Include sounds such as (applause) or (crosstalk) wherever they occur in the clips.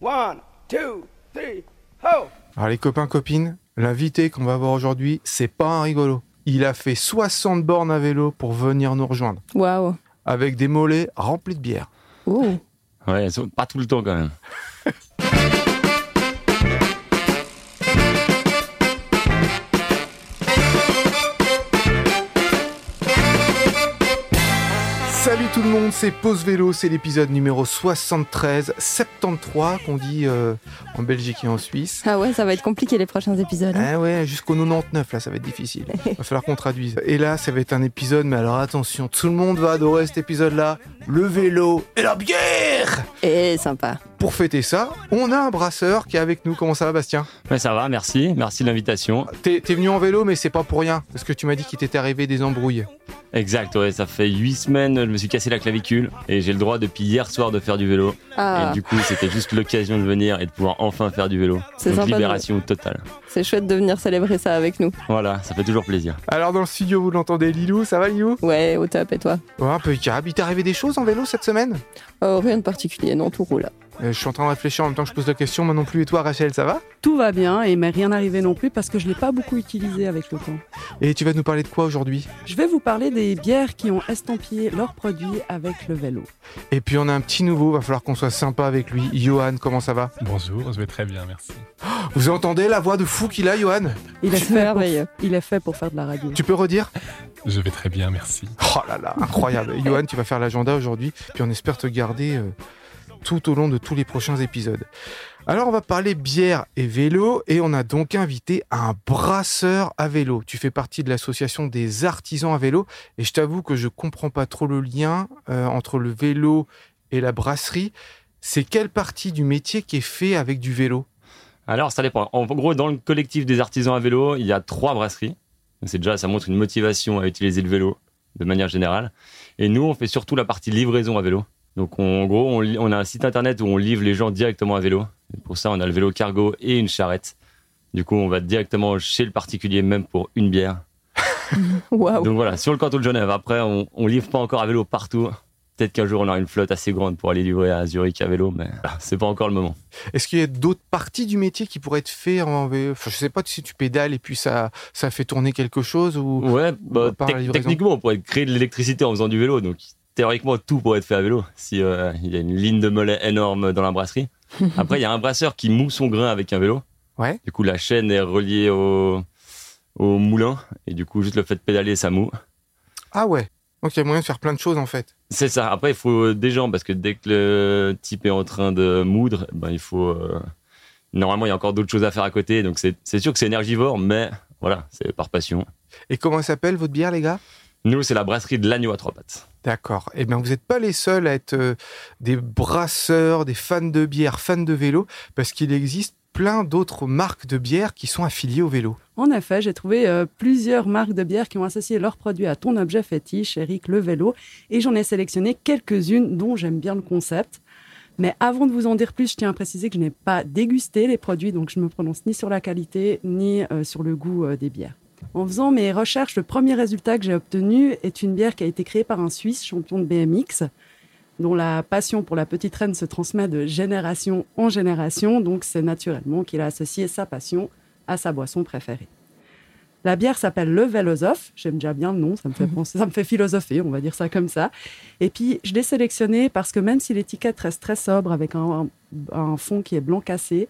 One, two, three, ho! Alors les copains, copines, l'invité qu'on va voir aujourd'hui, c'est pas un rigolo. Il a fait 60 bornes à vélo pour venir nous rejoindre, Waouh. avec des mollets remplis de bière. Ouh. Ouais, pas tout le temps quand même. (laughs) monde, c'est Pause Vélo, c'est l'épisode numéro 73, 73 qu'on dit euh, en Belgique et en Suisse. Ah ouais, ça va être compliqué les prochains épisodes. hein. Ah ouais, jusqu'au 99, là, ça va être difficile. (laughs) Va falloir qu'on traduise. Et là, ça va être un épisode, mais alors attention, tout le monde va adorer cet épisode-là. Le vélo et la bière Et sympa. Pour fêter ça, on a un brasseur qui est avec nous. Comment ça va, Bastien? Ouais, ça va, merci. Merci de l'invitation. T'es t'es venu en vélo, mais c'est pas pour rien. Parce que tu m'as dit qu'il t'était arrivé des embrouilles. Exact, ouais, ça fait 8 semaines, je me suis cassé la clavicule et j'ai le droit depuis hier soir de faire du vélo. Ah, Et du coup, c'était juste l'occasion de venir et de pouvoir enfin faire du vélo. C'est Donc sympa de- libération totale. c'est chouette de venir célébrer ça avec nous. Voilà, ça fait toujours plaisir. Alors, dans le studio, vous l'entendez, Lilou Ça va, Lilou? Ouais, au top, et toi? Ouais, un peu carab. Il t'est arrivé des choses en vélo cette semaine? Oh, Rien de particulier, non, tout roule. Euh, Je suis en train de réfléchir en même temps que je pose la question. Moi non plus. Et toi, Rachel, ça va? Tout va bien et m'est rien arrivé non plus parce que je ne l'ai pas beaucoup utilisé avec le temps. Et tu vas nous parler de quoi aujourd'hui? Je vais vous parler des bières qui ont estampillé leurs produits avec le vélo. Et puis, on a un petit nouveau. Va falloir qu'on soit sympa avec lui. Johan, comment ça va? Bonjour, je vais très bien, merci. Vous entendez la voix de fou qu'il a, Johan? Il est, fait pour, il est fait pour faire de la radio. Tu peux redire? Je vais très bien, merci. Oh là là, incroyable. Johan, tu vas faire l'agenda aujourd'hui, puis on espère te garder euh, tout au long de tous les prochains épisodes. Alors, on va parler bière et vélo, et on a donc invité un brasseur à vélo. Tu fais partie de l'association des artisans à vélo, et je t'avoue que je comprends pas trop le lien euh, entre le vélo et la brasserie. C'est quelle partie du métier qui est fait avec du vélo? Alors, ça dépend. En gros, dans le collectif des artisans à vélo, il y a trois brasseries. C'est déjà, ça montre une motivation à utiliser le vélo de manière générale. Et nous, on fait surtout la partie livraison à vélo. Donc, on- en gros, on, a un site internet où on livre les gens directement à vélo. Et pour ça, on a le vélo cargo et une charrette. Du coup, on va directement chez le particulier, même pour une bière. (laughs) Waouh. Donc voilà, sur le canton de Genève. Après, on, on livre pas encore à vélo partout. Peut-être qu'un jour, on aura une flotte assez grande pour aller livrer à Zurich à vélo, mais c'est pas encore le moment. Est-ce qu'il y a d'autres parties du métier qui pourraient être faites en vélo enfin, Je sais pas si tu pédales et puis ça, ça fait tourner quelque chose ou... Ouais, bah, techniquement, on pourrait créer de l'électricité en faisant du vélo. Donc, théoriquement, tout pourrait être fait à vélo si euh, il y a une ligne de mollet énorme dans la brasserie. (laughs) Après, il y a un brasseur qui moue son grain avec un vélo. Ouais. Du coup, la chaîne est reliée au, au moulin. Et du coup, juste le fait de pédaler, ça moue. Ah ouais. Donc il y a moyen de faire plein de choses en fait. C'est ça. Après, il faut des gens parce que dès que le type est en train de moudre, ben, il faut. euh, Normalement, il y a encore d'autres choses à faire à côté. Donc, c'est c'est sûr que c'est énergivore, mais voilà, c'est par passion. Et comment s'appelle votre bière, les gars? Nous, c'est la brasserie de l'agneau à trois pattes. D'accord. Eh bien, vous n'êtes pas les seuls à être euh, des brasseurs, des fans de bière, fans de vélo, parce qu'il existe plein d'autres marques de bière qui sont affiliées au vélo. En effet, j'ai trouvé euh, plusieurs marques de bières qui ont associé leurs produits à ton objet fétiche, Eric, le vélo, et j'en ai sélectionné quelques-unes dont j'aime bien le concept. Mais avant de vous en dire plus, je tiens à préciser que je n'ai pas dégusté les produits, donc je ne me prononce ni sur la qualité ni euh, sur le goût euh, des bières. En faisant mes recherches, le premier résultat que j'ai obtenu est une bière qui a été créée par un Suisse champion de BMX, dont la passion pour la petite reine se transmet de génération en génération, donc c'est naturellement qu'il a associé sa passion à sa boisson préférée. La bière s'appelle le Vélosophe. J'aime déjà bien le nom, ça me fait (laughs) penser, ça me fait philosopher, on va dire ça comme ça. Et puis, je l'ai sélectionné parce que même si l'étiquette reste très sobre avec un, un fond qui est blanc cassé,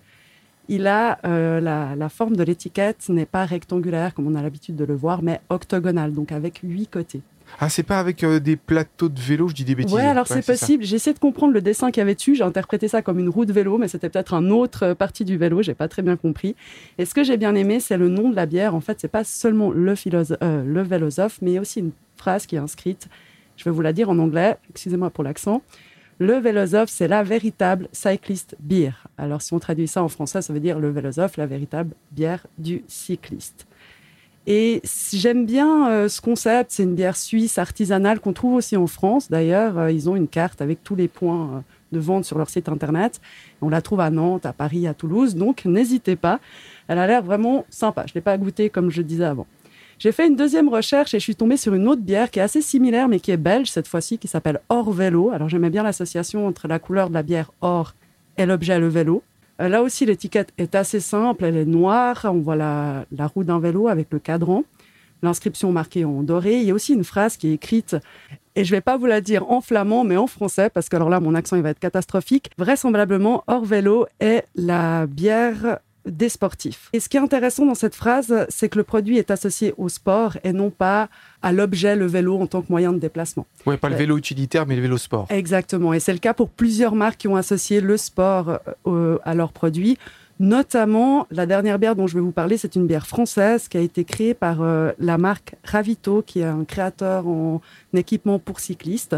il a euh, la, la forme de l'étiquette n'est pas rectangulaire comme on a l'habitude de le voir, mais octogonale, donc avec huit côtés. Ah, c'est pas avec euh, des plateaux de vélo, je dis des bêtises. Ouais, alors c'est possible. J'ai essayé de comprendre le dessin qu'il y avait dessus. J'ai interprété ça comme une roue de vélo, mais c'était peut-être un autre euh, partie du vélo. J'ai pas très bien compris. Et ce que j'ai bien aimé, c'est le nom de la bière. En fait, c'est pas seulement le, philosophe, euh, le vélosophe, mais il y a aussi une phrase qui est inscrite. Je vais vous la dire en anglais. Excusez-moi pour l'accent. Le vélosophe, c'est la véritable cyclist beer. Alors, si on traduit ça en français, ça veut dire le vélosophe, la véritable bière du cycliste. Et j'aime bien euh, ce concept, c'est une bière suisse artisanale qu'on trouve aussi en France. D'ailleurs, euh, ils ont une carte avec tous les points euh, de vente sur leur site internet. On la trouve à Nantes, à Paris, à Toulouse. Donc, n'hésitez pas. Elle a l'air vraiment sympa. Je l'ai pas goûtée comme je disais avant. J'ai fait une deuxième recherche et je suis tombée sur une autre bière qui est assez similaire, mais qui est belge cette fois-ci, qui s'appelle Or Vélo. Alors, j'aimais bien l'association entre la couleur de la bière or et l'objet le vélo. Euh, Là aussi, l'étiquette est assez simple. Elle est noire. On voit la, roue d'un vélo avec le cadran. L'inscription marquée en doré. Il y a aussi une phrase qui est écrite, et je vais pas vous la dire en flamand, mais en français, parce que alors là, mon accent, il va être catastrophique. Vraisemblablement, hors vélo est la bière des sportifs. Et ce qui est intéressant dans cette phrase, c'est que le produit est associé au sport et non pas à l'objet, le vélo, en tant que moyen de déplacement. Ouais, pas le Ouais. vélo utilitaire, mais le vélo sport. Exactement. Et c'est le cas pour plusieurs marques qui ont associé le sport euh, à leurs produits. Notamment, la dernière bière dont je vais vous parler, c'est une bière française qui a été créée par euh, la marque Ravito, qui est un créateur en équipement pour cyclistes.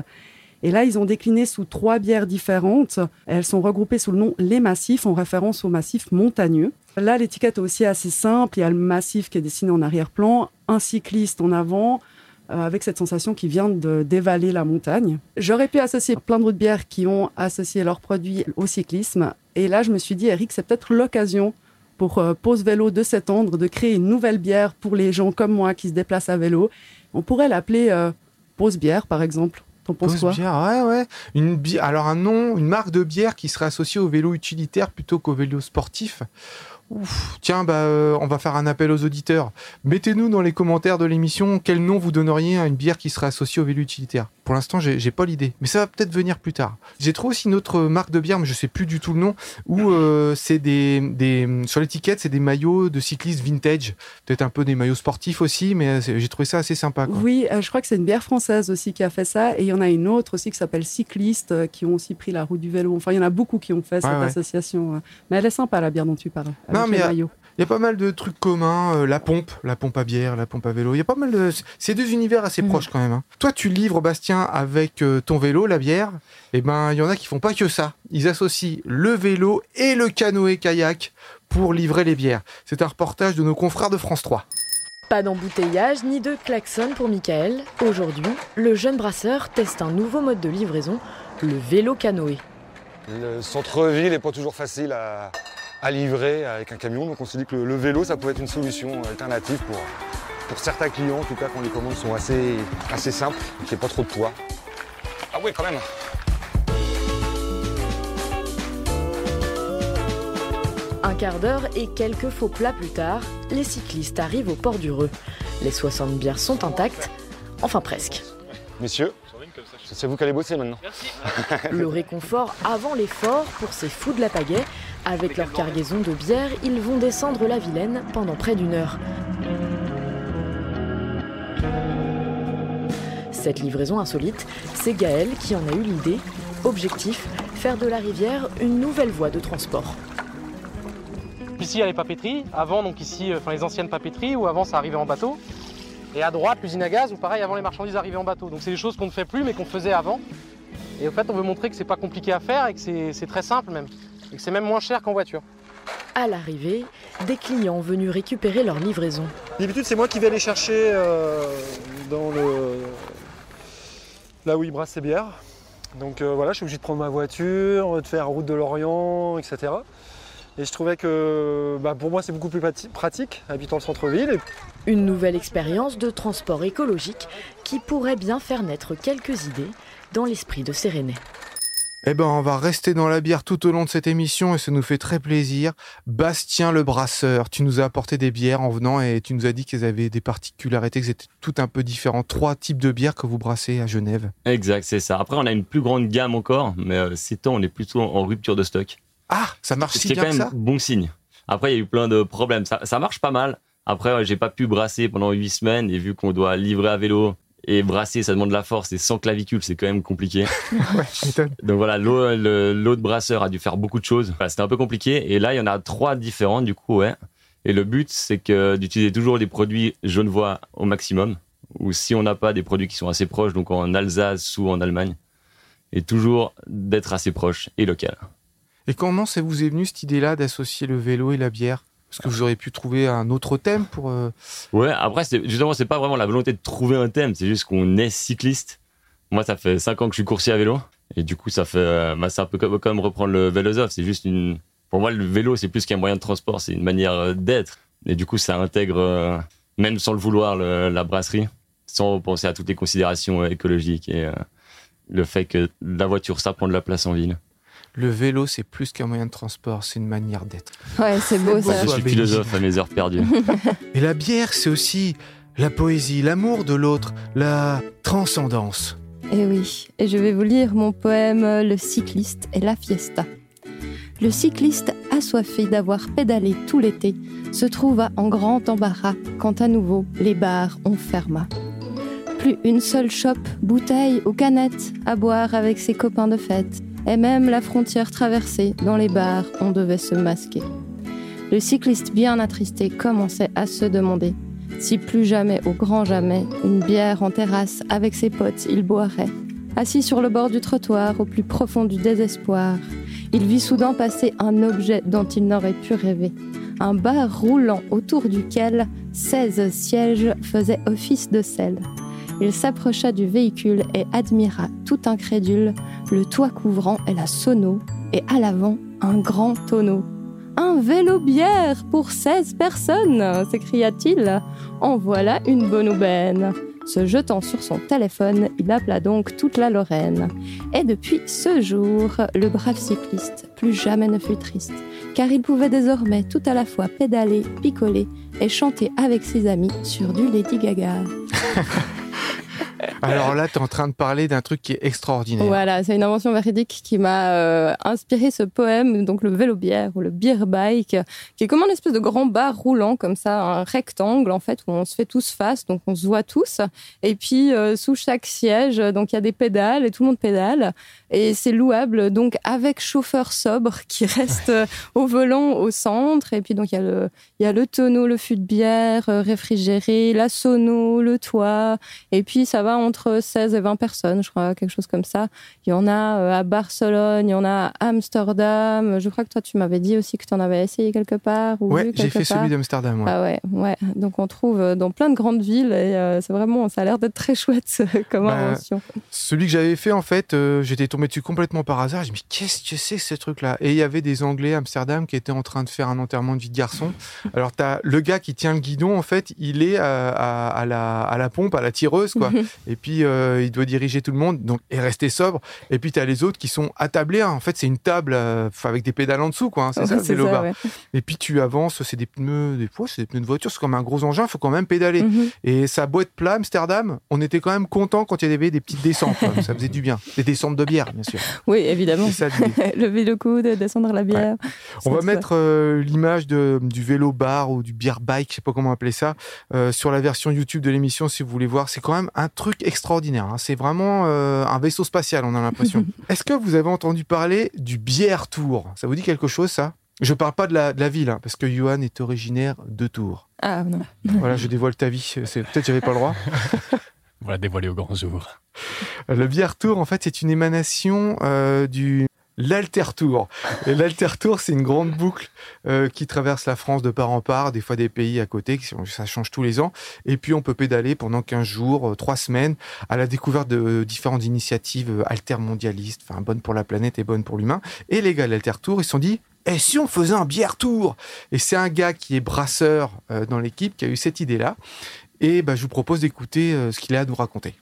Et là, ils ont décliné sous trois bières différentes. Elles sont regroupées sous le nom Les Massifs, en référence au massif montagneux. Là, l'étiquette est aussi assez simple. Il y a le massif qui est dessiné en arrière-plan, un cycliste en avant, euh, avec cette sensation qui vient de dévaler la montagne. J'aurais pu associer plein d'autres bières qui ont associé leurs produits au cyclisme. Et là, je me suis dit, Eric, c'est peut-être l'occasion pour euh, Vélo de s'étendre, de créer une nouvelle bière pour les gens comme moi qui se déplacent à vélo. On pourrait l'appeler euh, Bière, par exemple. T'en penses Pause quoi bière, ouais, ouais. Une bi- Alors un nom, une marque de bière qui serait associée au vélo utilitaire plutôt qu'au vélo sportif. Ouf. Tiens, bah, euh, on va faire un appel aux auditeurs. Mettez-nous dans les commentaires de l'émission quel nom vous donneriez à une bière qui serait associée au vélo utilitaire. Pour l'instant, j'ai pas l'idée, mais ça va peut-être venir plus tard. J'ai trouvé aussi une autre marque de bière, mais je sais plus du tout le nom, où euh, c'est des, des sur l'étiquette, c'est des maillots de cyclistes vintage, peut-être un peu des maillots sportifs aussi, mais c'est- j'ai trouvé ça assez sympa. Quoi. Oui, euh, je crois que c'est une bière française aussi qui a fait ça. Et il y en a une autre aussi qui s'appelle Cycliste, euh, qui ont aussi pris la route du vélo. Enfin, il y en a beaucoup qui ont fait cette ouais. association. euh. Mais elle est sympa, la bière dont tu parles. Avec Non, mais, les euh, maillots. Il y a pas mal de trucs communs, euh, la pompe, la pompe à bière, la pompe à vélo. Il y a pas mal de. C'est deux univers assez Mhm. proches quand même. hein. Toi, tu livres, Bastien, avec euh, ton vélo, la bière. Eh ben, il y en a qui font pas que ça. Ils associent le vélo et le canoë-kayak pour livrer les bières. C'est un reportage de nos confrères de France 3. Pas d'embouteillage ni de klaxon pour Michael. Aujourd'hui, le jeune brasseur teste un nouveau mode de livraison, le vélo canoë. Le centre-ville n'est pas toujours facile à, à livrer avec un camion, donc on s'est dit que le, le vélo, ça pouvait être une solution alternative pour, pour certains clients, en tout cas quand les commandes sont assez, assez simples, qu'il n'y ait pas trop de poids. Ah oui, quand même Un quart d'heure et quelques faux plats plus tard, les cyclistes arrivent au port du Reux. Les 60 bières sont intactes, enfin presque. Messieurs, c'est vous qui allez bosser maintenant. (laughs) Le réconfort avant l'effort pour ces fous de la pagaie. Avec leur cargaison de bière, ils vont descendre la Vilaine pendant près d'une heure. Cette livraison insolite, c'est Gaël qui en a eu l'idée. Objectif, faire de la rivière une nouvelle voie de transport. Ici, il y a les papeteries. Avant, donc ici, euh, enfin les anciennes papeteries, où avant ça arrivait en bateau. Et à droite, l'usine à gaz, où pareil, avant les marchandises arrivaient en bateau. Donc c'est des choses qu'on ne fait plus, mais qu'on faisait avant. Et au fait, on veut montrer que c'est pas compliqué à faire et que c'est très simple même. Et que c'est même moins cher qu'en voiture. À l'arrivée, des clients venus récupérer leur livraison. D'habitude, c'est moi qui vais aller chercher euh, dans le. là où ils brassent ses bières. Donc euh, voilà, je suis obligé de prendre ma voiture, de faire route de l'Orient, etc. Et je trouvais que bah, pour moi, c'est beaucoup plus pratique, habitant le centre-ville. Et Une nouvelle expérience de transport écologique qui pourrait bien faire naître quelques idées dans l'esprit de Sérénée. Eh ben, on va rester dans la bière tout au long de cette émission et ça nous fait très plaisir. Bastien le brasseur, tu nous as apporté des bières en venant et tu nous as dit qu'elles avaient des particularités, que c'était tout un peu différent. Trois types de bières que vous brassez à Genève. Exact, c'est ça. Après, on a une plus grande gamme encore, mais euh, ces temps, on est plutôt en rupture de stock. Ah, ça marche si bien quand que même ça bon signe. Après, il y a eu plein de problèmes. Ça, ça marche pas mal. Après, j'ai pas pu brasser pendant huit semaines et vu qu'on doit livrer à vélo et brasser, ça demande de la force et sans clavicule, c'est quand même compliqué. (laughs) Ouais. Donc voilà, l'autre brasseur a dû faire beaucoup de choses. Voilà, C'était un peu compliqué. Et là, il y en a trois différentes, du coup, ouais. Et le but, c'est que d'utiliser toujours des produits genevois au maximum. Ou si on n'a pas des produits qui sont assez proches, donc en Alsace ou en Allemagne. Et toujours d'être assez proche et local. Et comment ça vous est venu cette idée-là d'associer le vélo et la bière? Parce que vous auriez pu trouver un autre thème pour. euh, Ouais, après, justement, c'est pas vraiment la volonté de trouver un thème, c'est juste qu'on est cycliste. Moi, ça fait 5 ans que je suis coursier à vélo. Et du coup, ça fait. euh, bah, c'est un peu comme, reprendre le Vélosov. C'est juste une. Pour moi, le vélo, c'est plus qu'un moyen de transport, c'est une manière euh, d'être. Et du coup, ça intègre, même sans le vouloir, la brasserie, sans penser à toutes les considérations écologiques et le fait que la voiture, ça prend de la place en ville. Le vélo, c'est plus qu'un moyen de transport, c'est une manière d'être. Ouais, c'est beau ça. Je suis Sois philosophe à mes heures perdues. (laughs) Et la bière, c'est aussi la poésie, l'amour de l'autre, la transcendance. Et Eh oui, et je vais vous lire mon poème Le cycliste et la fiesta. Le cycliste, assoiffé d'avoir pédalé tout l'été, se trouva en grand embarras quand à nouveau les bars ont ferma. Plus une seule chope, bouteille ou canette à boire avec ses copains de fête, et même la frontière traversée, dans les bars, on devait se masquer. Le cycliste bien attristé commençait à se demander si plus jamais, au grand jamais, une bière en terrasse avec ses potes il boirait. Assis sur le bord du trottoir, au plus profond du désespoir, il vit soudain passer un objet dont il n'aurait pu rêver. Un bar roulant autour duquel 16 sièges faisaient office de selle. Il s'approcha du véhicule et admira, tout incrédule, le toit couvrant et la sono, et à l'avant, un grand tonneau. Un vélo bière pour 16 personnes s'écria-t-il. En voilà une bonne aubaine. Se jetant sur son téléphone, il appela donc toute la Lorraine. Et depuis ce jour, le brave cycliste plus jamais ne fut triste, car il pouvait désormais tout à la fois pédaler, picoler et chanter avec ses amis sur du Lady Gaga. (laughs) Alors là, tu es en train de parler d'un truc qui est extraordinaire. Voilà, c'est une invention véridique qui m'a euh, inspiré ce poème, donc le vélo bière ou le beer bike, qui est comme un espèce de grand bar roulant comme ça, un rectangle en fait où on se fait tous face, donc on se voit tous. Et puis euh, sous chaque siège, donc il y a des pédales et tout le monde pédale et c'est louable donc avec chauffeur sobre qui reste euh, au volant au centre. Et puis donc il y a le y a le tonneau, le fût de bière euh, réfrigéré, la sono, le toit. Et puis ça va entre 16 et 20 personnes, je crois, quelque chose comme ça. Il y en a euh, à Barcelone, il y en a à Amsterdam. Je crois que toi, tu m'avais dit aussi que tu en avais essayé quelque part. Ou Ouais, vu j'ai fait part. celui d'Amsterdam. ouais. Ah ouais, ouais. Donc on trouve euh, dans plein de grandes villes et euh, c'est vraiment, ça a l'air d'être très chouette (laughs) comme Bah, invention. Celui que j'avais fait, en fait, euh, j'étais tombé dessus complètement par hasard. J'ai dit, mais qu'est-ce que c'est que ce truc-là? Et il y avait des Anglais à Amsterdam qui étaient en train de faire un enterrement de vie de garçon. (laughs) Alors, tu as le gars qui tient le guidon, en fait, il est à, à- à la, à la pompe, à la tireuse, quoi. et (laughs) puis, euh, il doit diriger tout le monde donc, et rester sobre. Et puis, tu as les autres qui sont attablés. hein. En fait, c'est une table euh, avec des pédales en dessous, quoi. hein. C'est ça, vélo bar. ouais. Et puis, tu avances, c'est des pneus, des fois, c'est des pneus de voiture, c'est comme un gros engin, il faut quand même pédaler. Mhm. Et ça a beau être plat, Amsterdam, on était quand même content quand il y avait des petites descentes. ça faisait du bien. Des descentes de bière, bien sûr. Oui, évidemment. C'est ça (laughs) le coude, descendre la bière. On va mettre euh, l'image du vélo bar ou du beer bike, je sais pas comment appeler ça, euh, sur la version YouTube de l'émission si vous voulez voir. C'est quand même un truc extraordinaire. hein. C'est vraiment euh, un vaisseau spatial, on a l'impression. (laughs) Est-ce que vous avez entendu parler du bière tour? Ça vous dit quelque chose, ça? Je parle pas de la, de la ville, hein, parce que Johan est originaire de Tours. Ah non. Voilà, je dévoile ta vie. C'est peut-être j'avais pas le droit. (laughs) Voilà, dévoilé au grand jour. Le bière tour, en fait, c'est une émanation euh, du l'Alter Tour. Et l'Alter Tour, c'est une grande boucle euh, qui traverse la France de part en part, des fois des pays à côté, ça change tous les ans. Et puis, on peut pédaler pendant 15 jours, 3 semaines, à la découverte de euh, différentes initiatives euh, altermondialistes, enfin, bonnes pour la planète et bonnes pour l'humain. Et les gars de l'Alter Tour, ils se sont dit, et si on faisait un bière tour Et c'est un gars qui est brasseur euh, dans l'équipe qui a eu cette idée-là. Et bah, je vous propose d'écouter euh, ce qu'il a à nous raconter.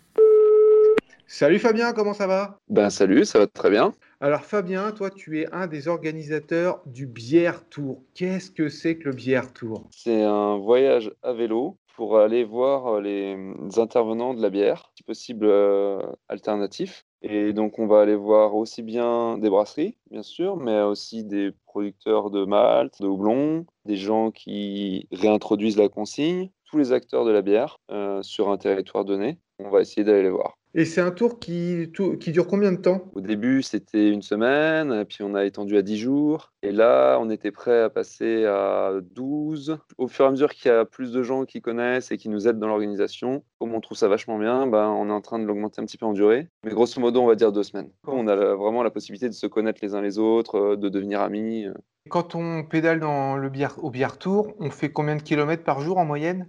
Salut Fabien, comment ça va? Ben salut, ça va très bien. Alors Fabien, toi tu es un des organisateurs du Bière Tour. Qu'est-ce que c'est que le Bière Tour? C'est un voyage à vélo pour aller voir euh, les intervenants de la bière, si possible euh, alternatifs. Et donc on va aller voir aussi bien des brasseries, bien sûr, mais aussi des producteurs de malt, de houblon, des gens qui réintroduisent la consigne, tous les acteurs de la bière euh, sur un territoire donné. On va essayer d'aller les voir. Et c'est un tour qui, tout- qui dure combien de temps? Au début, c'était une semaine, puis on a étendu à 10 jours. Et là, on était prêt à passer à 12. Au fur et à mesure qu'il y a plus de gens qui connaissent et qui nous aident dans l'organisation, comme on trouve ça vachement bien, ben, on est en train de l'augmenter un petit peu en durée. Mais grosso modo, on va dire deux semaines. On a vraiment la possibilité de se connaître les uns les autres, euh, de devenir amis. euh. Quand on pédale dans le au Bière Tour, on fait combien de kilomètres par jour en moyenne?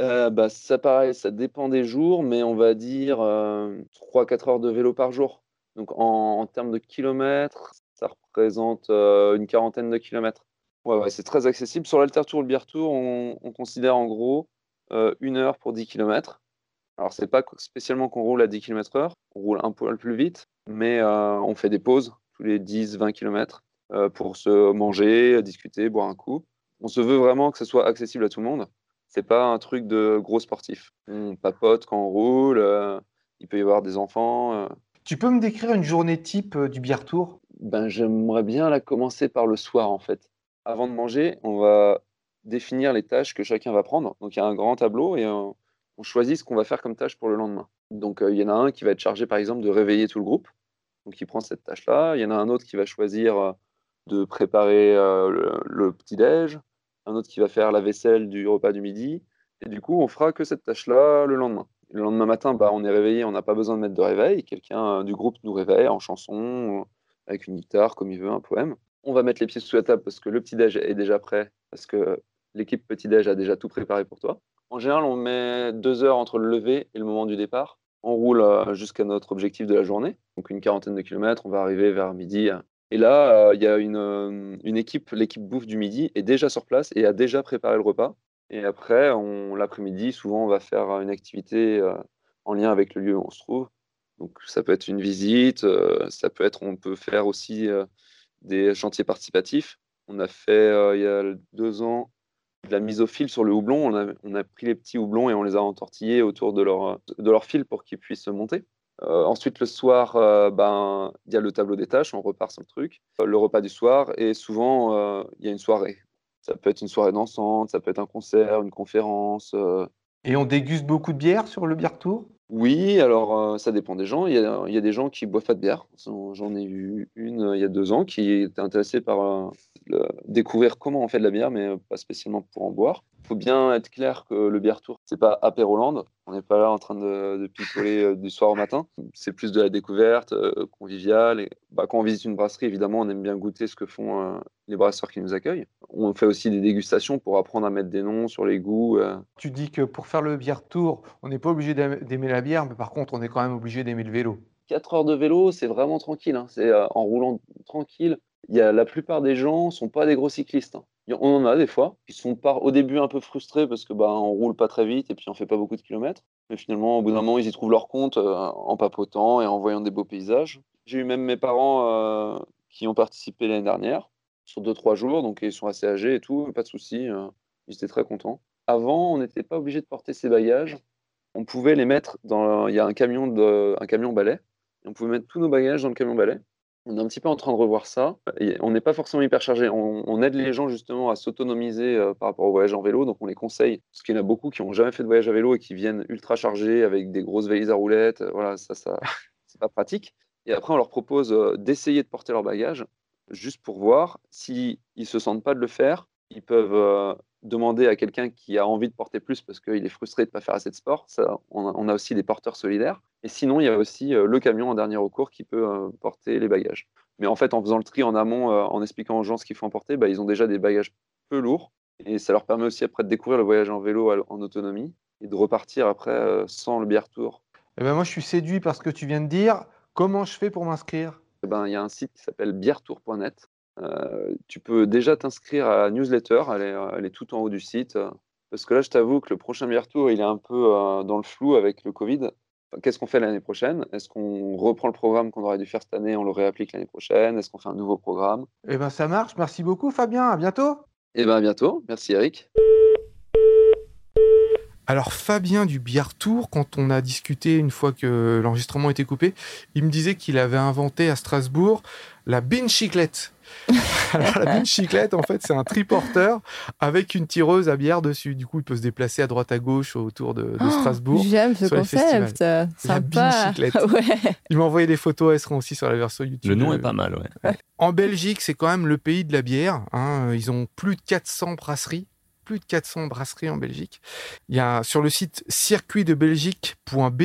Euh, bah, ça pareil, ça dépend des jours, mais on va dire 3-4 heures de vélo par jour. Donc en, en termes de kilomètres, ça représente euh, une quarantaine de kilomètres. Ouais, ouais, c'est très accessible. Sur l'Alter Tour, le Bière Tour, on, on considère en gros euh, une heure pour 10 kilomètres. Alors c'est pas spécialement qu'on roule à 10 km heure, on roule un peu plus vite, mais euh, on fait des pauses tous les 10-20 km pour se manger, discuter, boire un coup. On se veut vraiment que ce soit accessible à tout le monde. C'est pas un truc de gros sportif. On papote quand on roule, euh, il peut y avoir des enfants. euh. Tu peux me décrire une journée type euh, du bière tour? Ben, j'aimerais bien la commencer par le soir en fait. Avant de manger, on va définir les tâches que chacun va prendre. Donc il y a un grand tableau et on choisit ce qu'on va faire comme tâche pour le lendemain. Donc il y en a un qui va être chargé par exemple de réveiller tout le groupe. Donc il prend cette tâche-là. Il y en a un autre qui va choisir de préparer euh, le, le petit-déj. Un autre qui va faire la vaisselle du repas du midi. Et du coup, on fera que cette tâche-là le lendemain. Le lendemain matin, bah, on est réveillé, on n'a pas besoin de mettre de réveil. Quelqu'un euh, du groupe nous réveille en chanson, euh, avec une guitare, comme il veut, un poème. On va mettre les pieds sous la table parce que le petit-déj est déjà prêt, parce que l'équipe petit-déj a déjà tout préparé pour toi. En général, on met deux heures entre le lever et le moment du départ. On roule euh, jusqu'à notre objectif de la journée, donc une quarantaine de kilomètres. On va arriver vers midi. Et là, euh, il y a une, euh, une équipe, l'équipe bouffe du midi, est déjà sur place et a déjà préparé le repas. Et après, l'après-midi, souvent, on va faire une activité euh, en lien avec le lieu où on se trouve. Donc, ça peut être une visite, ça peut être, on peut faire aussi des chantiers participatifs. On a fait, il y a deux ans, de la mise au fil sur le houblon. On a, on a pris les petits houblons et on les a entortillés autour de leur, de leur fil pour qu'ils puissent monter. Euh, ensuite, le soir, euh, ben, il y a le tableau des tâches, on repart sur le truc. Euh, le repas du soir, et souvent, il y a une soirée. Ça peut être une soirée dansante, ça peut être un concert, une conférence. Et on déguste beaucoup de bière sur le bière tour? Oui, alors ça dépend des gens. Il y a, il y a des gens qui boivent pas de bière. J'en ai eu une il y a deux ans qui était intéressée par le- découvrir comment on fait de la bière, mais pas spécialement pour en boire. Il faut bien être clair que le bière tour, c'est pas apéroland. On n'est pas là en train de, de picoler euh, du soir au matin. C'est plus de la découverte euh, conviviale. Et, bah, quand on visite une brasserie, évidemment, on aime bien goûter ce que font euh, les brasseurs qui nous accueillent. On fait aussi des dégustations pour apprendre à mettre des noms sur les goûts. euh. Tu dis que pour faire le bière tour, on n'est pas obligé d'aim- d'aimer la bière, mais par contre, on est quand même obligé d'aimer le vélo. 4 heures de vélo, c'est vraiment tranquille. hein. C'est en roulant tranquille. Il y a, la plupart des gens sont pas des gros cyclistes. hein. On en a des fois qui sont au début un peu frustrés parce que bah, on roule pas très vite et puis on fait pas beaucoup de kilomètres. Mais finalement, au bout d'un moment, ils y trouvent leur compte euh, en papotant et en voyant des beaux paysages. J'ai eu même mes parents euh, qui ont participé l'année dernière sur 2-3 jours, donc ils sont assez âgés et tout, pas de souci. euh, ils étaient très contents. Avant, on n'était pas obligé de porter ses bagages. On pouvait les mettre dans. Il y a un camion, de, un camion balai et on pouvait mettre tous nos bagages dans le camion balai. On est un petit peu en train de revoir ça. On n'est pas forcément hyper chargé. On, aide les gens justement à s'autonomiser euh, par rapport au voyage en vélo. Donc on les conseille, parce qu'il y en a beaucoup qui n'ont jamais fait de voyage à vélo et qui viennent ultra chargés avec des grosses valises à roulettes. Euh, Voilà, ça, ça (laughs) c'est pas pratique. Et après, on leur propose euh, d'essayer de porter leurs bagages juste pour voir s'ils ne se sentent pas de le faire. Ils peuvent euh, demander à quelqu'un qui a envie de porter plus parce qu'il est frustré de ne pas faire assez de sport. Ça, on, a, on a aussi des porteurs solidaires. Et sinon, il y a aussi euh, le camion en dernier recours qui peut euh, porter les bagages. Mais en fait, en faisant le tri en amont, en expliquant aux gens ce qu'il faut emporter, bah, ils ont déjà des bagages peu lourds. Et ça leur permet aussi après de découvrir le voyage en vélo en autonomie et de repartir après sans le bière tour. Eh ben moi, je suis séduit par ce que tu viens de dire. Comment je fais pour m'inscrire? Eh ben, il y a un site qui s'appelle bièretour.net. Euh, tu peux déjà t'inscrire à la newsletter, elle est, euh, elle est tout en haut du site. Parce que là, je t'avoue que le prochain bière tour, il est un peu euh, dans le flou avec le Covid. Enfin, Qu'est-ce qu'on fait l'année prochaine? Est-ce qu'on reprend le programme qu'on aurait dû faire cette année, on le réapplique l'année prochaine? Est-ce qu'on fait un nouveau programme? Eh ben ça marche. Merci beaucoup, Fabien. À bientôt. Eh bien, à bientôt. Merci, Eric. Alors Fabien du Bière Tour, quand on a discuté une fois que l'enregistrement était coupé, il me disait qu'il avait inventé à Strasbourg la bin chiclette. (laughs) Alors la bin chiclette, en fait, c'est un triporteur avec une tireuse à bière dessus. Du coup, il peut se déplacer à droite à gauche autour de, de Oh, Strasbourg. J'aime ce concept. La Sympa. chiclette. (laughs) Ouais. Il m'a envoyé des photos, elles seront aussi sur la version YouTube. Le nom est pas mal, ouais. En Belgique, c'est quand même le pays de la bière. hein. Ils ont plus de 400 brasseries. Plus de 400 brasseries en Belgique. Il y a sur le site circuitdebelgique.be,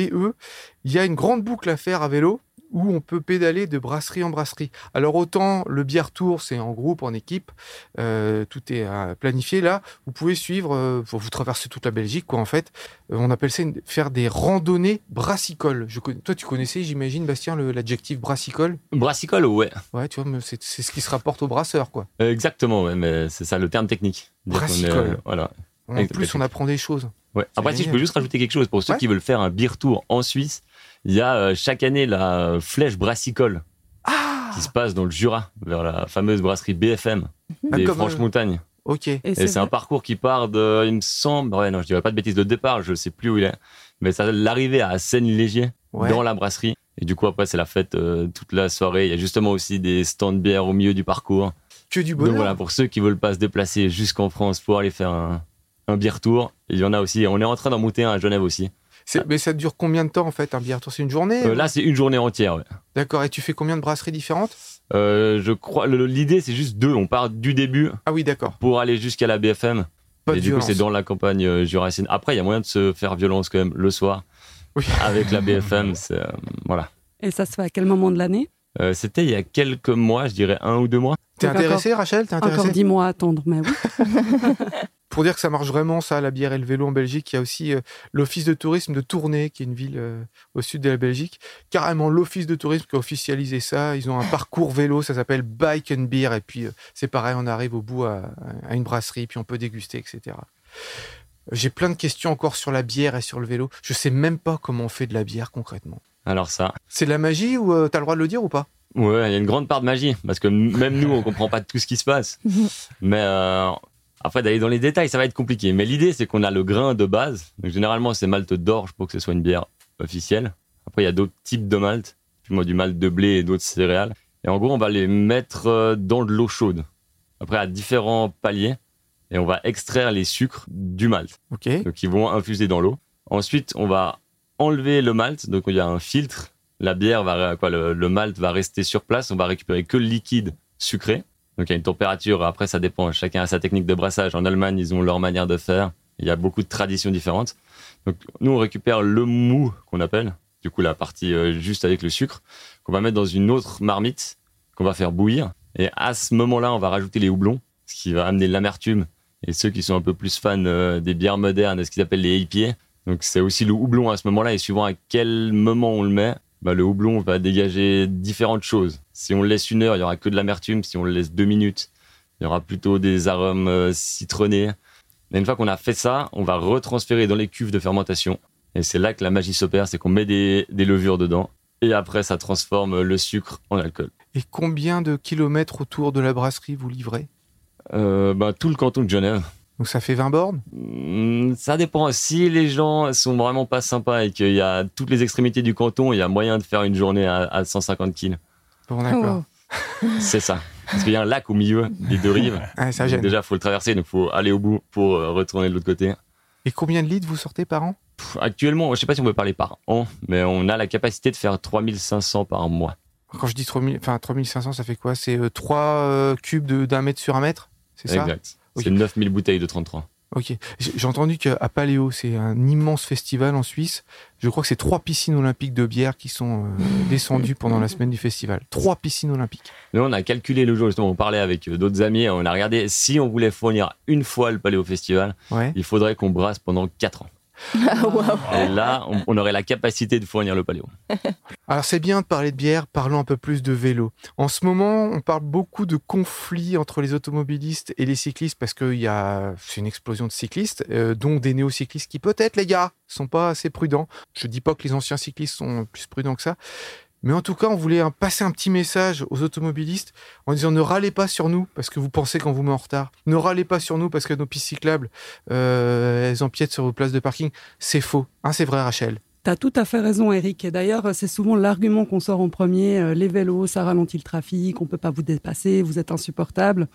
il y a une grande boucle à faire à vélo où on peut pédaler de brasserie en brasserie. Alors autant le bière tour, c'est en groupe, en équipe, euh, tout est euh, planifié. Là, vous pouvez suivre, euh, vous traversez toute la Belgique, quoi. En fait, on appelle ça une- faire des randonnées brassicoles. Je connais- toi, tu connaissais, j'imagine, Bastien, l'adjectif brassicole? Brassicole, ouais. Ouais, tu vois, c'est ce qui se rapporte au brasseur, quoi. Exactement, ouais, mais c'est ça le terme technique. Brassicole. voilà. En plus, on apprend des choses. Ouais. Après, si je peux juste rajouter quelque chose, pour ceux Ouais. qui veulent faire un beer tour en Suisse, il y a euh, chaque année la euh, flèche brassicole. Ah qui se passe dans le Jura, vers la fameuse brasserie BFM Ah, des Franches-Montagnes. Ok. Et Et c'est un parcours qui part de, il me semble, ouais, non, je dirais pas de bêtises de départ, je sais plus où il est, mais ça l'arrivée à Seine-Légier, Ouais. dans la brasserie. Et du coup, après, c'est la fête euh, toute la soirée. Il y a justement aussi des stands de bière au milieu du parcours. Que du Donc bonheur. voilà, pour ceux qui veulent pas se déplacer jusqu'en France pour aller faire un, un beer tour, il y en a aussi. On est en train d'en monter un à Genève aussi. C'est- Mais ça dure combien de temps en fait un bière tour C'est une journée Euh, là, c'est une journée entière. ouais. D'accord. Et tu fais combien de brasseries différentes? Euh, je crois, l'idée, c'est juste deux. On part du début Ah oui, d'accord. pour aller jusqu'à la BFM. Pas et du coup, c'est dans la campagne euh, jurassienne. Après, il y a moyen de se faire violence quand même le soir. Oui. (laughs) Avec la BFM, c'est, euh, voilà. Et ça se fait à quel moment de l'année? Euh, C'était il y a quelques mois, je dirais un ou deux mois. T'es intéressé, Rachel? T'es intéressé? Encore dix mois à attendre, mais oui. (laughs) Pour dire que ça marche vraiment, ça, la bière et le vélo en Belgique, il y a aussi euh, l'Office de tourisme de Tournai, qui est une ville euh, au sud de la Belgique. Carrément, l'Office de tourisme qui a officialisé ça. Ils ont un parcours vélo, ça s'appelle Bike and Beer. Et puis, euh, c'est pareil, on arrive au bout à, à une brasserie, puis on peut déguster, etc. J'ai plein de questions encore sur la bière et sur le vélo. Je sais même pas comment on fait de la bière concrètement. Alors ça, C'est de la magie ou euh, t'as le droit de le dire ou pas? Ouais, il y a une grande part de magie. Parce que même nous, on comprend pas tout ce qui se passe. (laughs) Mais euh, après, d'aller dans les détails, ça va être compliqué. Mais l'idée, c'est qu'on a le grain de base. Donc, généralement, c'est malte d'orge pour que ce soit une bière officielle. Après, il y a d'autres types de malt. Puis moi, du malt de blé et d'autres céréales. Et en gros, on va les mettre euh, dans de l'eau chaude. Après, à différents paliers. Et on va extraire les sucres du malt. Ok. Donc, ils vont infuser dans l'eau. Ensuite, on va enlever le malt. Donc, il y a un filtre. La bière va, quoi, le, malt va rester sur place. On va récupérer que le liquide sucré. Donc, il y a une température. Après, ça dépend. Chacun a sa technique de brassage. En Allemagne, ils ont leur manière de faire. Il y a beaucoup de traditions différentes. Donc, nous, on récupère le mou qu'on appelle. Du coup, la partie euh, juste avec le sucre, qu'on va mettre dans une autre marmite qu'on va faire bouillir. Et à ce moment-là, on va rajouter les houblons, ce qui va amener l'amertume. Et ceux qui sont un peu plus fans euh, des bières modernes, de ce qu'ils appellent les IPA, donc c'est aussi le houblon à ce moment-là. Et suivant à quel moment on le met, bah, le houblon va dégager différentes choses. Si on le laisse une heure, il y aura que de l'amertume. Si on le laisse deux minutes, il y aura plutôt des arômes euh, citronnés. Et une fois qu'on a fait ça, on va retransférer dans les cuves de fermentation. Et c'est là que la magie s'opère, c'est qu'on met des, des levures dedans. Et après, ça transforme le sucre en alcool. Et combien de kilomètres autour de la brasserie vous livrez? Euh, bah, tout le canton de Genève. Donc ça fait 20 bornes? Hmm, Ça dépend. Si les gens sont vraiment pas sympas et qu'il y a toutes les extrémités du canton, il y a moyen de faire une journée à, à 150 kills. Bon, d'accord. (laughs) C'est ça. Parce qu'il y a un lac au milieu des deux rives. (laughs) Ah, ça gêne. déjà, faut le traverser, donc faut aller au bout pour euh, retourner de l'autre côté. Et combien de litres vous sortez par an? Pff, Actuellement, je sais pas si on peut parler par an, mais on a la capacité de faire 3500 par mois. Quand je dis 3000, enfin 3500, ça fait quoi? C'est 3 cubes de- d'un mètre sur un mètre? C'est ça? Exact. Ok. C'est 9000 bouteilles de 33. Ok. J'ai entendu qu'à Paléo, c'est un immense festival en Suisse. Je crois que c'est trois piscines olympiques de bière qui sont euh, descendues pendant la semaine du festival. Trois piscines olympiques. Nous, on a calculé le jour, justement, on parlait avec euh, d'autres amis, on a regardé si on voulait fournir une fois le Paléo Festival, Ouais. il faudrait qu'on brasse pendant 4 ans. Et là, on, on aurait la capacité de fournir le Paléo. Alors c'est bien de parler de bière, parlons un peu plus de vélo. En ce moment, on parle beaucoup de conflits entre les automobilistes et les cyclistes parce qu'il y a c'est une explosion de cyclistes, euh, dont des néo-cyclistes qui peut-être les gars sont pas assez prudents. Je dis pas que les anciens cyclistes sont plus prudents que ça, mais en tout cas, on voulait passer un petit message aux automobilistes en disant ne râlez pas sur nous parce que vous pensez qu'on vous met en retard. Ne râlez pas sur nous parce que nos pistes cyclables, euh, elles empiètent sur vos places de parking. C'est faux. Hein, c'est vrai, Rachel. T'as tout à fait raison, Eric. Et d'ailleurs, c'est souvent l'argument qu'on sort en premier. euh, les vélos, ça ralentit le trafic, on peut pas vous dépasser, vous êtes insupportable.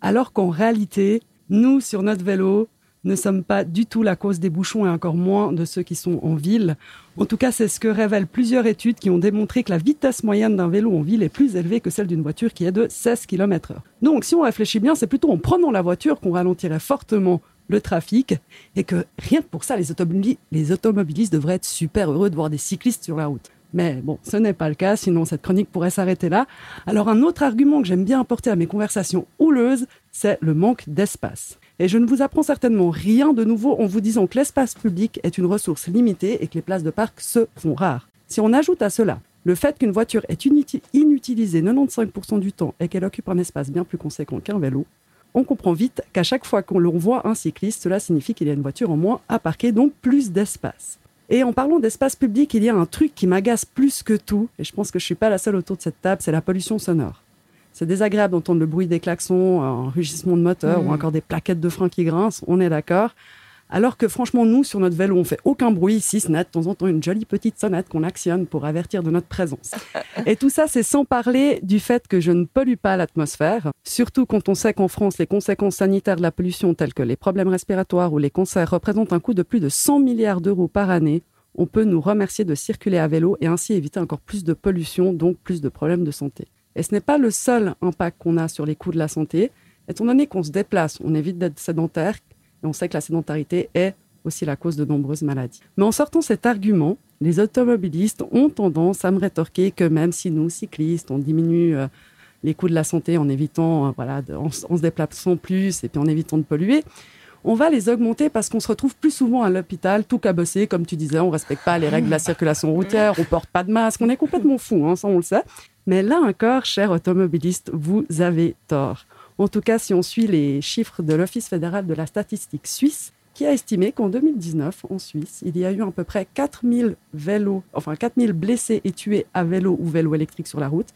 Alors qu'en réalité, nous, sur notre vélo, ne sommes pas du tout la cause des bouchons et encore moins de ceux qui sont en ville. En tout cas, c'est ce que révèlent plusieurs études qui ont démontré que la vitesse moyenne d'un vélo en ville est plus élevée que celle d'une voiture qui est de 16 km heure. Donc, si on réfléchit bien, c'est plutôt en prenant la voiture qu'on ralentirait fortement le trafic et que rien que pour ça, les automobilistes devraient être super heureux de voir des cyclistes sur la route. Mais bon, ce n'est pas le cas, sinon cette chronique pourrait s'arrêter là. Alors un autre argument que j'aime bien apporter à mes conversations houleuses, c'est le manque d'espace. Et je ne vous apprends certainement rien de nouveau en vous disant que l'espace public est une ressource limitée et que les places de parc se font rares. Si on ajoute à cela le fait qu'une voiture est inuti- inutilisée 95% du temps et qu'elle occupe un espace bien plus conséquent qu'un vélo, on comprend vite qu'à chaque fois qu'on voit un cycliste, cela signifie qu'il y a une voiture en moins à parquer, donc plus d'espace. Et en parlant d'espace public, il y a un truc qui m'agace plus que tout, et je pense que je suis pas la seule autour de cette table, c'est la pollution sonore. C'est désagréable d'entendre le bruit des klaxons, un rugissement de moteur Mm. ou encore des plaquettes de frein qui grincent, on est d'accord. Alors que franchement, nous, sur notre vélo, on fait aucun bruit, si ce n'est de temps en temps une jolie petite sonnette qu'on actionne pour avertir de notre présence. (laughs) Et tout ça, c'est sans parler du fait que je ne pollue pas l'atmosphère, surtout quand on sait qu'en France, les conséquences sanitaires de la pollution, telles que les problèmes respiratoires ou les cancers, représentent un coût de plus de 100 milliards d'euros par année. On peut nous remercier de circuler à vélo et ainsi éviter encore plus de pollution, donc plus de problèmes de santé. Et ce n'est pas le seul impact qu'on a sur les coûts de la santé. Étant donné qu'on se déplace, on évite d'être sédentaire, et on sait que la sédentarité est aussi la cause de nombreuses maladies. Mais en sortant cet argument, les automobilistes ont tendance à me rétorquer que même si nous, cyclistes, on diminue euh, les coûts de la santé en évitant, euh, voilà, en, se déplaçant plus et puis en évitant de polluer, on va les augmenter parce qu'on se retrouve plus souvent à l'hôpital, tout cabossé, comme tu disais, on respecte pas les règles de la circulation routière, on porte pas de masque, on est complètement fou, hein, ça on le sait. Mais là encore, chers automobilistes, vous avez tort. En tout cas, si on suit les chiffres de l'Office fédéral de la statistique suisse, qui a estimé qu'en 2019, en Suisse, il y a eu à peu près 4000 vélos, enfin 4000 blessés et tués à vélo ou vélo électrique sur la route,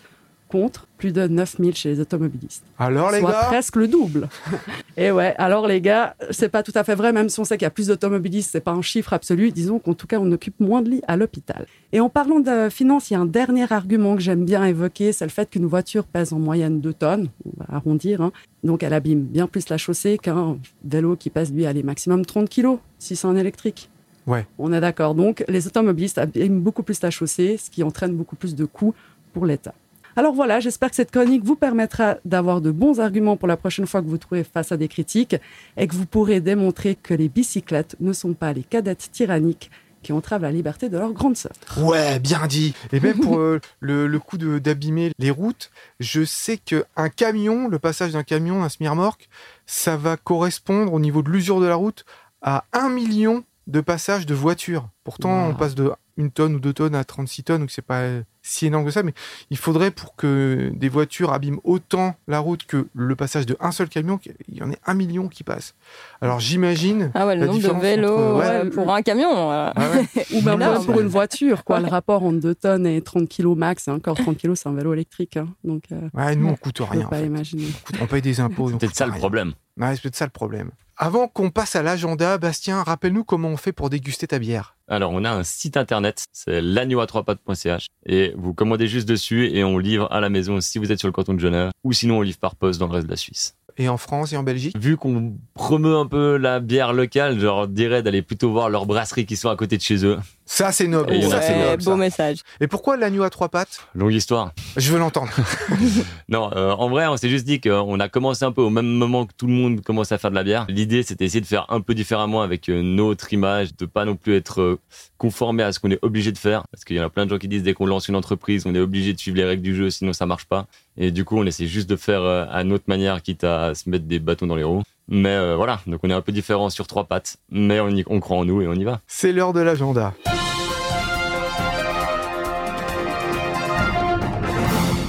contre plus de 9000 chez les automobilistes. Alors les Soit gars presque le double. (laughs) Et ouais, alors les gars, c'est pas tout à fait vrai, même si on sait qu'il y a plus d'automobilistes, c'est pas un chiffre absolu. Disons qu'en tout cas, on occupe moins de lits à l'hôpital. Et en parlant de finances, il y a un dernier argument que j'aime bien évoquer, c'est le fait qu'une voiture pèse en moyenne 2 tonnes, on va arrondir, hein. donc elle abîme bien plus la chaussée qu'un vélo qui pèse lui, allez, maximum 30 kilos, si c'est un électrique. Ouais. On est d'accord. Donc, les automobilistes abîment beaucoup plus la chaussée, ce qui entraîne beaucoup plus de coûts pour l'État. Alors voilà, j'espère que cette chronique vous permettra d'avoir de bons arguments pour la prochaine fois que vous trouvez face à des critiques et que vous pourrez démontrer que les bicyclettes ne sont pas les cadettes tyranniques qui entravent la liberté de leur grande sœur. Ouais, bien dit. Et même pour (laughs) euh, le, le coup d'abîmer les routes, je sais qu'un camion, le passage d'un camion, d'un semi-remorque, ça va correspondre au niveau de l'usure de la route à un million de passages de voitures. Pourtant, Wow. on passe de une tonne ou deux tonnes à 36 tonnes, donc c'est pas euh, si énorme que ça, mais il faudrait pour que des voitures abîment autant la route que le passage de un seul camion, qu'il y en ait un million qui passe. Alors j'imagine. Ah ouais, le la nombre de vélos entre- ouais. euh, pour un camion. euh. Ah ouais. (laughs) Ou même pour une voiture, quoi. Le rapport entre 2 tonnes et 30 kilos max, et encore 30 kilos, c'est un vélo électrique. hein. Donc, euh, Ouais, nous on coûte rien. en pas fait. imaginer. On paye des impôts. C'est on peut-être coûte ça le problème. Ouais, c'est peut-être ça le problème. Avant qu'on passe à l'agenda, Bastien, rappelle-nous comment on fait pour déguster ta bière. Alors, on a un site internet, c'est l'agneau à trois pattes.ch et vous commandez juste dessus et on livre à la maison si vous êtes sur le canton de Genève ou sinon on livre par poste dans le reste de la Suisse. Et en France et en Belgique? Vu qu'on promeut un peu la bière locale, genre dirais d'aller plutôt voir leurs brasseries qui sont à côté de chez eux. Ça, c'est noble. Et il y en a ça, c'est noble, beau ça. message. Et pourquoi l'agneau à trois pattes? Longue histoire. Je veux l'entendre. (laughs) (laughs) Non, euh, en vrai, on s'est juste dit qu'on a commencé un peu au même moment que tout le monde commence à faire de la bière. L'idée, c'était essayer de faire un peu différemment avec euh, notre image, de pas non plus être conformé à ce qu'on est obligé de faire. Parce qu'il y en a plein de gens qui disent dès qu'on lance une entreprise, on est obligé de suivre les règles du jeu, sinon ça marche pas. Et du coup, on essaie juste de faire euh, à notre manière, quitte à se mettre des bâtons dans les roues. Mais euh, voilà, donc on est un peu différent sur trois pattes, mais on, y- on croit en nous et on y va. C'est l'heure de l'agenda.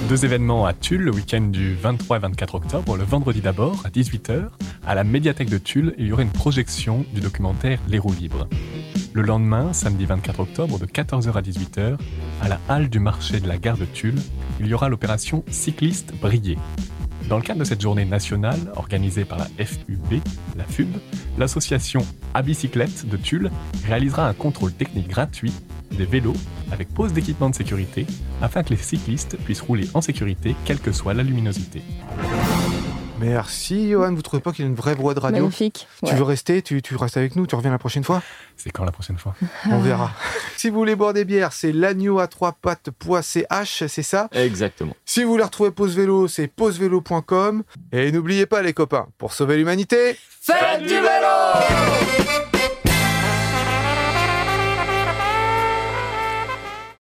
Deux événements à Tulle le week-end du 23 et 24 octobre. Le vendredi d'abord, à 18h, à la médiathèque de Tulle, il y aura une projection du documentaire Les roues libres. Le lendemain, samedi 24 octobre, de 14h à 18h, à la halle du marché de la gare de Tulle, il y aura l'opération Cycliste Brillé. Dans le cadre de cette journée nationale organisée par la FUB, la FUB, l'association à bicyclette de Tulle réalisera un contrôle technique gratuit des vélos avec pose d'équipement de sécurité afin que les cyclistes puissent rouler en sécurité quelle que soit la luminosité. Merci, Johan. Vous trouvez pas qu'il a une vraie voix de radio? Magnifique. Tu Ouais. veux rester tu, tu restes avec nous Tu reviens la prochaine fois? C'est quand la prochaine fois? On verra. (laughs) si vous voulez boire des bières, c'est l'agneau à trois pattes.ch, c'est ça? Exactement. Si vous voulez retrouver Pause Vélo, c'est pausevélo.com. Et n'oubliez pas, les copains, pour sauver l'humanité, Faites du vélo